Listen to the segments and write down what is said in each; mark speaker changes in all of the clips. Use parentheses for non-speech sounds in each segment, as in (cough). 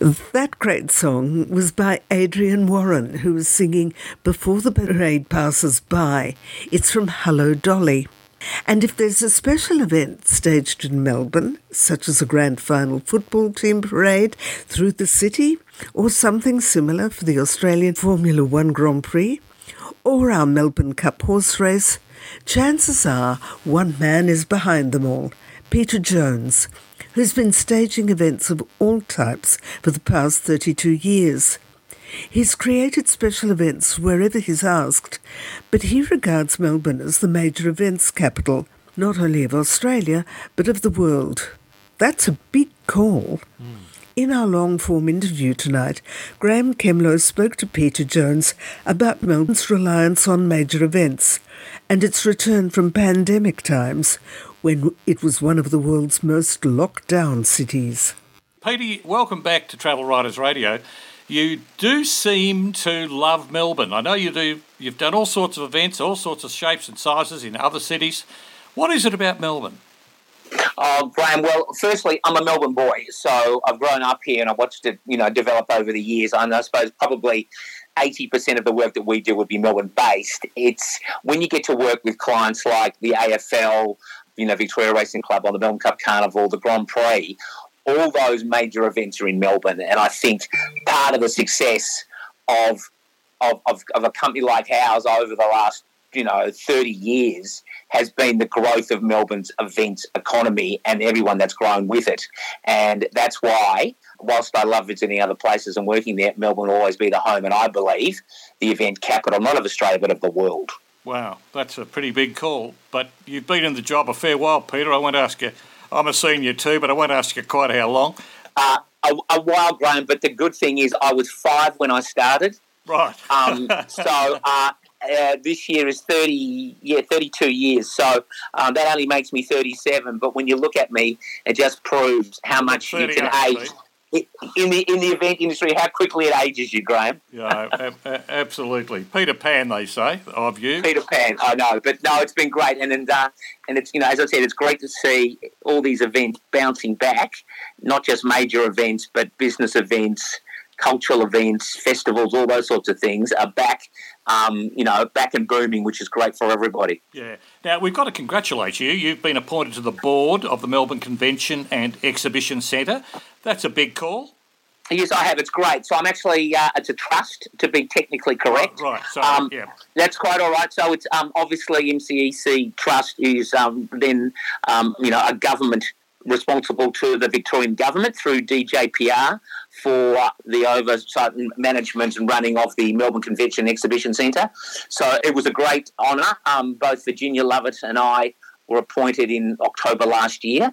Speaker 1: That great song was by Adrian Warren, who was singing Before the Parade Passes By. It's from Hello Dolly. And if there's a special event staged in Melbourne, such as a grand final football team parade through the city, or something similar for the Australian Formula One Grand Prix, or our Melbourne Cup horse race, chances are one man is behind them all Peter Jones who's been staging events of all types for the past 32 years. He's created special events wherever he's asked, but he regards Melbourne as the major events capital, not only of Australia, but of the world. That's a big call. Mm. In our long form interview tonight, Graeme Kemlo spoke to Peter Jones about Melbourne's reliance on major events and its return from pandemic times, when it was one of the world's most locked down cities.
Speaker 2: Petey, welcome back to Travel Writers Radio. You do seem to love Melbourne. I know you do. You've done all sorts of events, all sorts of shapes and sizes in other cities. What is it about Melbourne?
Speaker 3: Uh, oh, Graeme. Well, firstly, I'm a Melbourne boy, so I've grown up here and I've watched it, you know, develop over the years. And I suppose probably 80% of the work that we do would be Melbourne based. It's when you get to work with clients like the AFL, you know, Victoria Racing Club on the Melbourne Cup Carnival, the Grand Prix, all those major events are in Melbourne. And I think part of the success of, of, of, of a company like ours over the last, you know, 30 years has been the growth of Melbourne's event economy and everyone that's grown with it. And that's why, whilst I love visiting other places and working there, Melbourne will always be the home and I believe the event capital, not of Australia, but of the world.
Speaker 2: Wow, that's a pretty big call. But you've been in the job a fair while, Peter. I won't ask you. I'm a senior too, but I won't ask you quite how long.
Speaker 3: Uh, a, a, while, Graeme. But the good thing is, I was five when I started.
Speaker 2: Right.
Speaker 3: Um, (laughs) so uh, uh, this year is 30, yeah, 32 years. So um, that only makes me 37. But when you look at me, it just proves how much you can age in the in the event industry, how quickly it ages you, Graeme.
Speaker 2: yeah, absolutely. Peter Pan, they say of you.
Speaker 3: Peter Pan, I know, but no, it's been great, and and uh, and it's you know, as I said, it's great to see all these events bouncing back, not just major events, but business events, cultural events, festivals, all those sorts of things are back. Um, you know, back and booming, which is great for everybody.
Speaker 2: Yeah. Now we've got to congratulate you. You've been appointed to the board of the Melbourne Convention and Exhibition Centre. That's a big call.
Speaker 3: Yes, I have. It's great. So I'm actually uh, it's a trust to be technically correct.
Speaker 2: Right. right. So um, yeah,
Speaker 3: that's quite all right. So it's um, obviously MCEC Trust is um, then um, you know a government responsible to the Victorian government through DJPR for the oversight and management and running of the Melbourne Convention Exhibition Centre. So it was a great honour. Um, both Virginia Lovett and I were appointed in October last year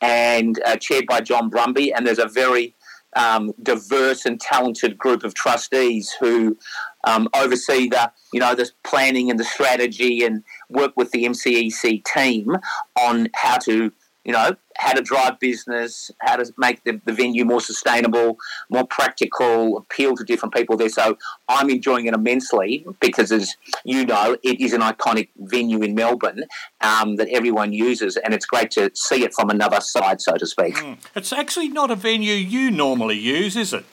Speaker 3: and uh, chaired by John Brumby. And there's a very um, diverse and talented group of trustees who um, oversee the you know the planning and the strategy and work with the MCEC team on how to you know, how to drive business, how to make the, the venue more sustainable, more practical, appeal to different people there. So I'm enjoying it immensely because, as you know, it is an iconic venue in Melbourne um, that everyone uses, and it's great to see it from another side, so to speak. Mm.
Speaker 2: It's actually not a venue you normally use, is it?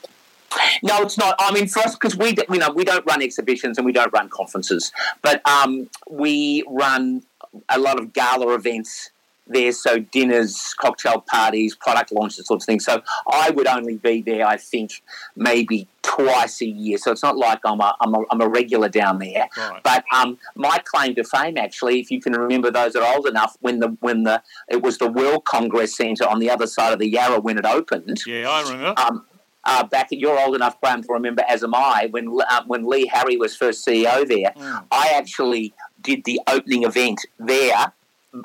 Speaker 3: No, it's not. I mean, for us, because we, you know, we don't run exhibitions and we don't run conferences, but um, we run a lot of gala events there, so dinners, cocktail parties, product launches, sorts of things. So I would only be there, I think, maybe twice a year. So it's not like I'm a, I'm a, I'm a regular down there. Right. But um, my claim to fame, actually, if you can remember those that are old enough, when the when the it was the World Congress Centre on the other side of the Yarra when it opened.
Speaker 2: Yeah, I remember. Um,
Speaker 3: uh, back you're old enough, Graeme, to remember, as am I, when uh, when Lee Harry was first CEO there, mm. I actually did the opening event there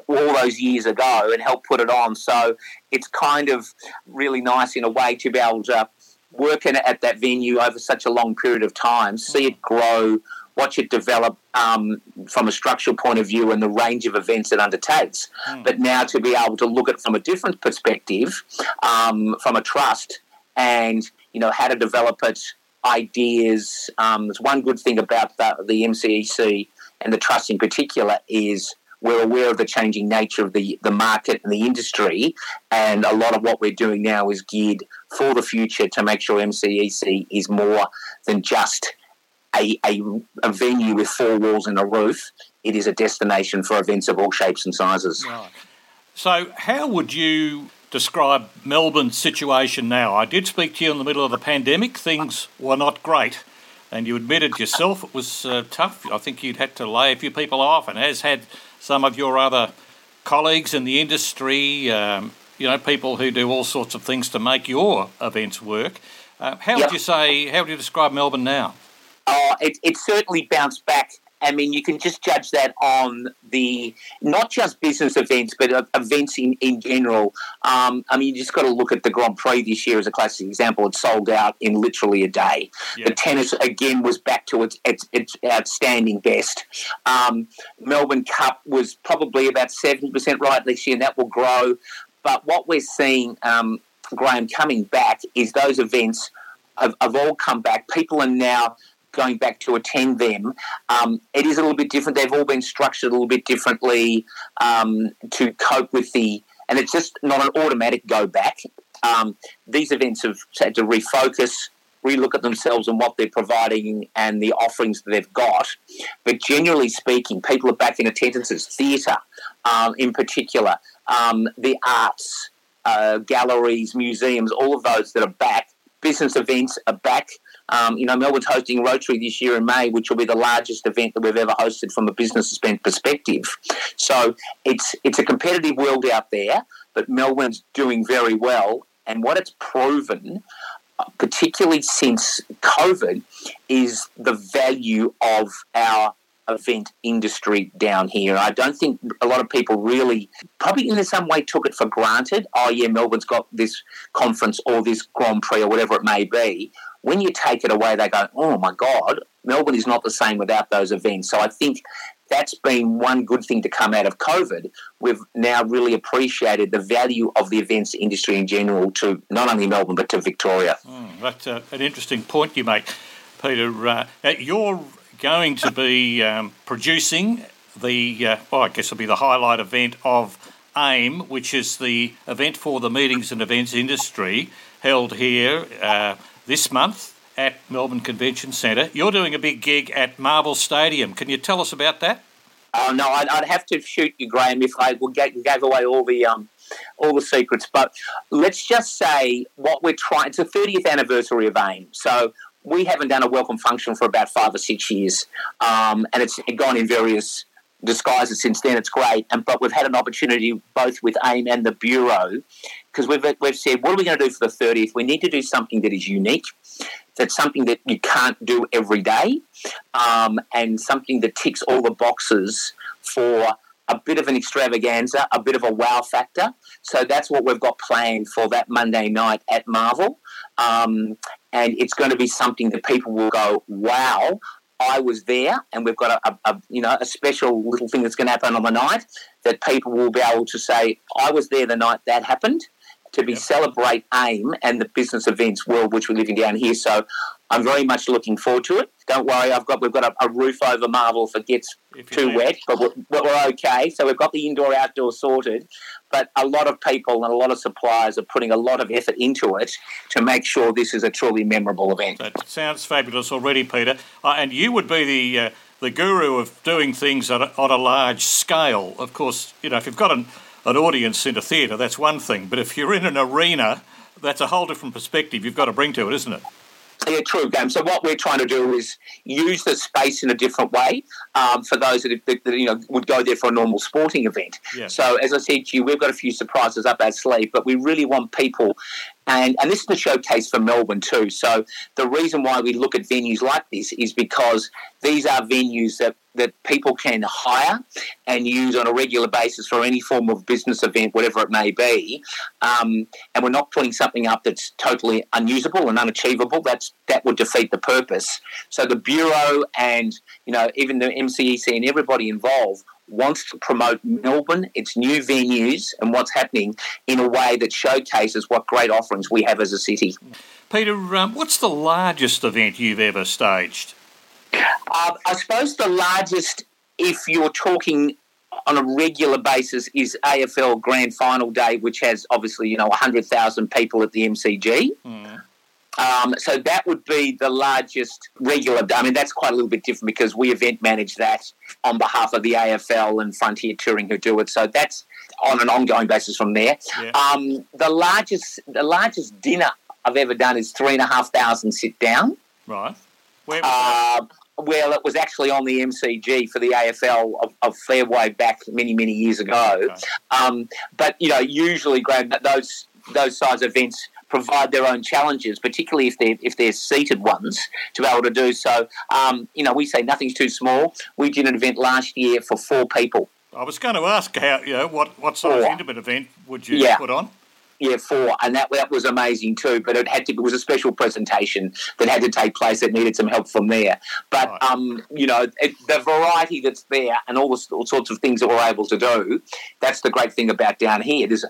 Speaker 3: all those years ago and helped put it on. So it's kind of really nice in a way to be able to work in, at that venue over such a long period of time, see it grow, watch it develop um, from a structural point of view and the range of events it undertakes. Mm. But now to be able to look at it from a different perspective, um, from a trust, and you know how to develop it, ideas. Um, there's one good thing about the, the MCEC and the trust in particular is we're aware of the changing nature of the, the market and the industry, and a lot of what we're doing now is geared for the future to make sure MCEC is more than just a, a, a venue with four walls and a roof. It is a destination for events of all shapes and sizes.
Speaker 2: Right. So, how would you describe Melbourne's situation now? I did speak to you in the middle of the pandemic. Things were not great, and you admitted yourself it was uh, tough. I think you'd had to lay a few people off, and has had some of your other colleagues in the industry, um, you know, people who do all sorts of things to make your events work. Uh, how yep. would you say, how would you describe Melbourne now?
Speaker 3: Oh, it, it certainly bounced back I mean, you can just judge that on the not just business events, but events in, in general. Um, I mean, you just got to look at the Grand Prix this year as a classic example. It sold out in literally a day. Yeah. The tennis, again, was back to its, its, its outstanding best. Um, Melbourne Cup was probably about 70% right this year, and that will grow. But what we're seeing, um, Graeme, coming back is those events have, have all come back. People are now going back to attend them. Um, it is a little bit different. They've all been structured a little bit differently um, to cope with the, and it's just not an automatic go back. Um, these events have had to refocus, relook at themselves and what they're providing and the offerings that they've got. But generally speaking, people are back in attendances, theatre um, in particular, um, the arts, uh, galleries, museums, all of those that are back. Business events are back. Um, you know, Melbourne's hosting Rotary this year in May, which will be the largest event that we've ever hosted from a business spend perspective. So it's it's a competitive world out there, but Melbourne's doing very well. And what it's proven, particularly since COVID, is the value of our event industry down here. I don't think a lot of people really, probably in some way, took it for granted. Oh, yeah, Melbourne's got this conference or this Grand Prix or whatever it may be. When you take it away, they go, oh my God, Melbourne is not the same without those events. So I think that's been one good thing to come out of COVID. We've now really appreciated the value of the events industry in general to not only Melbourne but to Victoria.
Speaker 2: Mm, that's a, an interesting point you make, Peter. Uh, you're going to be um, producing the, uh, well, I guess it'll be the highlight event of AIM, which is the event for the meetings and events industry held here. Uh, this month at Melbourne Convention Centre. You're doing a big gig at Marvel Stadium. Can you tell us about that?
Speaker 3: Oh no, I'd, I'd have to shoot you, Graeme, if I gave away all the um, all the secrets. But let's just say what we're trying. It's the 30th anniversary of AIM, so we haven't done a welcome function for about five or six years, um, and it's gone in various disguises since then. It's great, and but we've had an opportunity both with AIM and the Bureau because we've, we've said, what are we going to do for the 30th? We need to do something that is unique, that's something that you can't do every day, um, and something that ticks all the boxes for a bit of an extravaganza, a bit of a wow factor. So that's what we've got planned for that Monday night at Marvel. Um, and it's going to be something that people will go, wow, I was there, and we've got a, a, you know a special little thing that's going to happen on the night that people will be able to say, I was there the night that happened, to be yep. celebrate AIM and the business events world which we're living down here. So I'm very much looking forward to it. Don't worry, I've got we've got a, a roof over Marvel if it gets if too wet, but we're, we're, okay. So we've got the indoor outdoor sorted. But a lot of people and a lot of suppliers are putting a lot of effort into it to make sure this is a truly memorable event.
Speaker 2: That sounds fabulous already, Peter. Uh, and you would be the uh, the guru of doing things on a, on a large scale. Of course, you know if you've got an an audience in a theatre, that's one thing. But if you're in an arena, that's a whole different perspective you've got to bring to it, isn't it?
Speaker 3: Yeah, true, Game. So what we're trying to do is use the space in a different way um, for those that, that, you know would go there for a normal sporting event. Yeah. So as I said to you, we've got a few surprises up our sleeve, but we really want people and, and this is the showcase for Melbourne too. So the reason why we look at venues like this is because these are venues that, that people can hire and use on a regular basis for any form of business event, whatever it may be. Um, and we're not putting something up that's totally unusable and unachievable. That's that would defeat the purpose. So the bureau and you know even the MCEC and everybody involved wants to promote Melbourne, its new venues, and what's happening in a way that showcases what great offerings we have as a city.
Speaker 2: Peter, um, what's the largest event you've ever staged?
Speaker 3: Uh, I suppose the largest, if you're talking on a regular basis is AFL Grand Final Day, which has obviously you know hundred thousand people at the MCG.
Speaker 2: Mm.
Speaker 3: Um, so that would be the largest regular. I mean, that's quite a little bit different because we event manage that on behalf of the AFL and Frontier Touring who do it. So that's on an ongoing basis from there.
Speaker 2: Yeah.
Speaker 3: Um, the largest, the largest dinner I've ever done is three and a half thousand sit down.
Speaker 2: Right. Where was?
Speaker 3: Uh, well, it was actually on the MCG for the AFL of, of Fairway back many, many years ago.
Speaker 2: Okay.
Speaker 3: Um, but you know, usually, Graeme, those those size events provide their own challenges, particularly if they're if they're seated ones, to be able to do so. Um, you know, we say nothing's too small. We did an event last year for four people.
Speaker 2: I was going to ask how you know what what size
Speaker 3: Four.
Speaker 2: intimate event would you
Speaker 3: Yeah.
Speaker 2: put on?
Speaker 3: Yeah, four, and that that was amazing too. But it had to. It was a special presentation that had to take place. That needed some help from there. But
Speaker 2: Right.
Speaker 3: um, you know, it, the variety that's there and all the all sorts of things that we're able to do. That's the great thing about down here. There's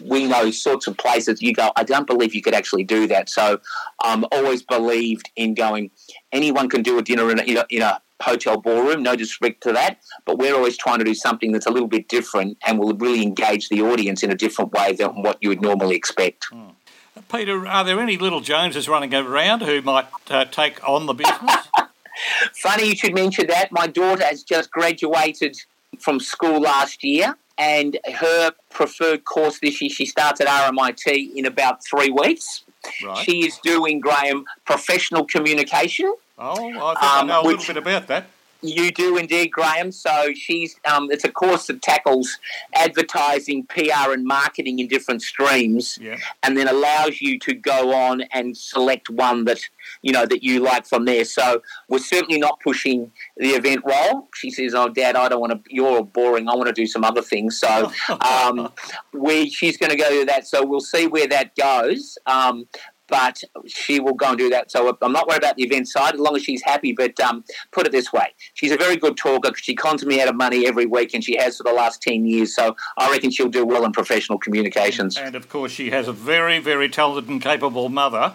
Speaker 3: we know sorts of places you go. I don't believe you could actually do that. So I'm always believed in going. Anyone can do a dinner in a, in a, in a hotel ballroom. No disrespect to that, but we're always trying to do something that's a little bit different and will really engage the audience in a different way than what you would normally expect. Hmm.
Speaker 2: Uh, Peter, are there any little Joneses running around who might uh, take on the business? (laughs) (laughs)
Speaker 3: Funny you should mention that. My daughter has just graduated from school last year, and her preferred course this year, she starts at RMIT in about three weeks.
Speaker 2: Right.
Speaker 3: She is doing, Graeme, professional communication.
Speaker 2: oh, I think I
Speaker 3: Um,
Speaker 2: know a
Speaker 3: which-
Speaker 2: little bit about that.
Speaker 3: You do indeed, Graeme. So she's um, it's a course that tackles advertising, PR, and marketing in different streams,
Speaker 2: Yeah.
Speaker 3: and then allows you to go on and select one that you know that you like from there. So we're certainly not pushing the event role. She says, "Oh, Dad, I don't want to. You're boring. I want to do some other things." So (laughs) um, we she's going to go to that. So we'll see where that goes. Um, but she will go and do that. So I'm not worried about the event side as long as she's happy. But um, put it this way, she's a very good talker. She cons me out of money every week, and she has for the last 10 years. So I reckon she'll do well in professional communications.
Speaker 2: And of course, she has a very, very talented and capable mother.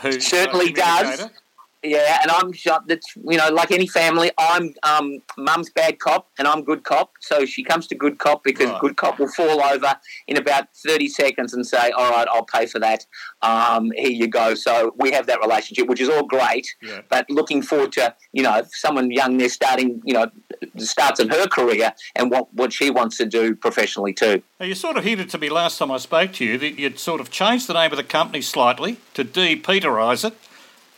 Speaker 2: Who
Speaker 3: Certainly does. Yeah, and I'm you know, like any family, I'm um, mum's bad cop and I'm good cop. So she comes to good cop because
Speaker 2: Right.
Speaker 3: good cop will fall over in about thirty seconds and say, "All right, I'll pay for that. Um, here you go." So we have that relationship, which is all great.
Speaker 2: Yeah.
Speaker 3: But looking forward to you know someone young there starting you know the starts of her career and what what she wants to do professionally too.
Speaker 2: Now, you sort of hinted to me last time I spoke to you that you'd sort of changed the name of the company slightly to de-Peterise it.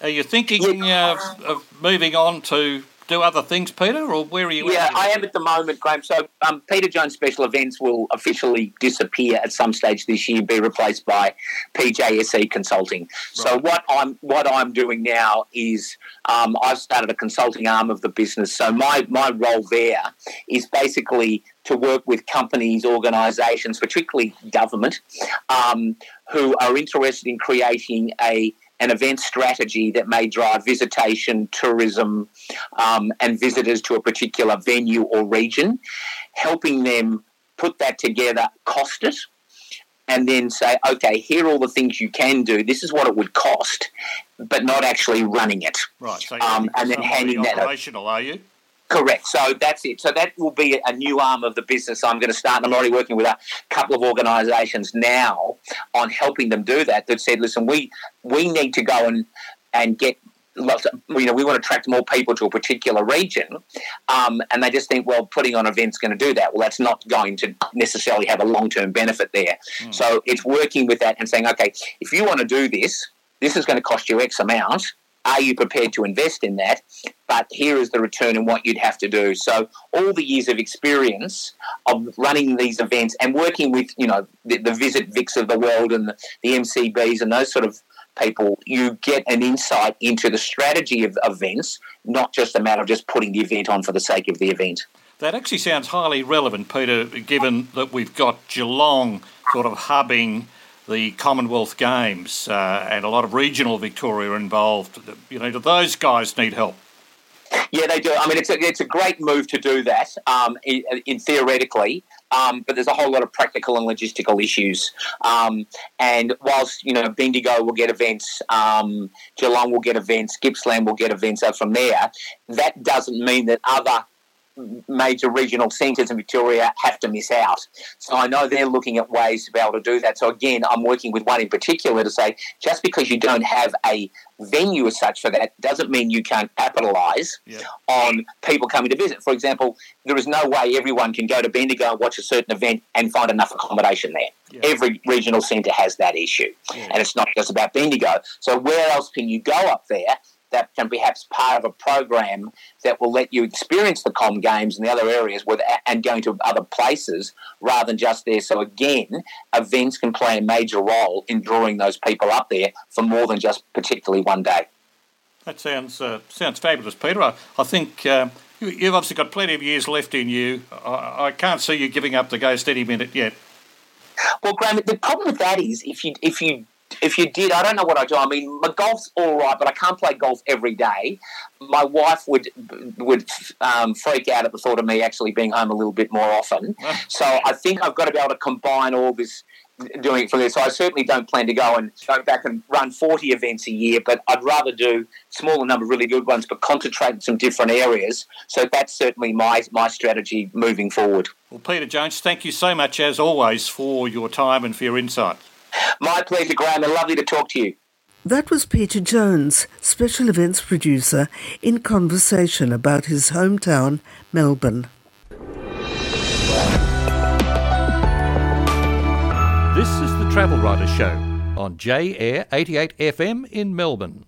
Speaker 2: Are you thinking uh, of moving on to do other things, Peter, or where are you
Speaker 3: Yeah. I am at the moment, Graeme. So um, Peter Jones Special Events will officially disappear at some stage this year, be replaced by PJSE Consulting. So what I'm what I'm doing now is um, I've started a consulting arm of the business. So my my role there is basically to work with companies, organisations, particularly government, um, who are interested in creating a an event strategy that may drive visitation, tourism, um, and visitors to a particular venue or region, helping them put that together, cost it, and then say, okay, here are all the things you can do. This is what it would cost, but not actually running it.
Speaker 2: Right, so you're
Speaker 3: Um, and then handing that
Speaker 2: operational, are you?
Speaker 3: Correct. So that's it. So that will be a new arm of the business I'm going to start. And I'm already working with a couple of organisations now on helping them do that. That said, listen, we we need to go and and get. Lots of, you know, we want to attract more people to a particular region, um, and they just think, well, putting on events going to do that. Well, that's not going to necessarily have a long term benefit there. So it's working with that and saying, okay, if you want to do this, this is going to cost you X amount. Are you prepared to invest in that? But here is the return and what you'd have to do. So all the years of experience of running these events and working with, you know, the, the Visit Vics of the world and the, the MCBs and those sort of people, you get an insight into the strategy of events, not just a matter of just putting the event on for the sake of the event.
Speaker 2: That actually sounds highly relevant, Peter, given that we've got Geelong sort of hubbing the Commonwealth Games uh, and a lot of regional Victoria involved. You know, do those guys need help?
Speaker 3: Yeah, they do. I mean, it's a, it's a great move to do that um, in, in theoretically, um, but there's a whole lot of practical and logistical issues. Um, and whilst you know Bendigo will get events, um, Geelong will get events, Gippsland will get events out from there. That doesn't mean that other major regional centres in Victoria have to miss out. So I know they're looking at ways to be able to do that. So again, I'm working with one in particular to say just because you don't have a venue as such for that doesn't mean you can't capitalise
Speaker 2: Yeah.
Speaker 3: on people coming to visit. For example, there is no way everyone can go to Bendigo and watch a certain event and find enough accommodation there.
Speaker 2: Yeah.
Speaker 3: Every regional centre has that issue,
Speaker 2: Yeah.
Speaker 3: and it's not just about Bendigo. So where else can you go up there? That can perhaps part of a program that will let you experience the com games in the other areas with and going to other places rather than just there. So again, events can play a major role in drawing those people up there for more than just particularly one day.
Speaker 2: That sounds uh, sounds fabulous, Peter. I, I think um, you, you've obviously got plenty of years left in you. I, I can't see you giving up the ghost any minute yet.
Speaker 3: Well, Graeme, the problem with that is if you if you if you did, I don't know what I'd do. I mean, my golf's all right, but I can't play golf every day. My wife would would um, freak out at the thought of me actually being home a little bit more often. (laughs) so I think I've got to be able to combine all this doing it from there. So I certainly don't plan to go and go back and run 40 events a year, but I'd rather do smaller number of really good ones, but concentrate in some different areas. So that's certainly my, my strategy moving forward.
Speaker 2: Well, Peter Jones, thank you so much as always for your time and for your insight.
Speaker 3: My pleasure, Graeme, and lovely to talk to you.
Speaker 1: That was Peter Jones, special events producer, in conversation about his hometown, Melbourne.
Speaker 2: This is the Travel Writer Show on J Air 88 FM in Melbourne.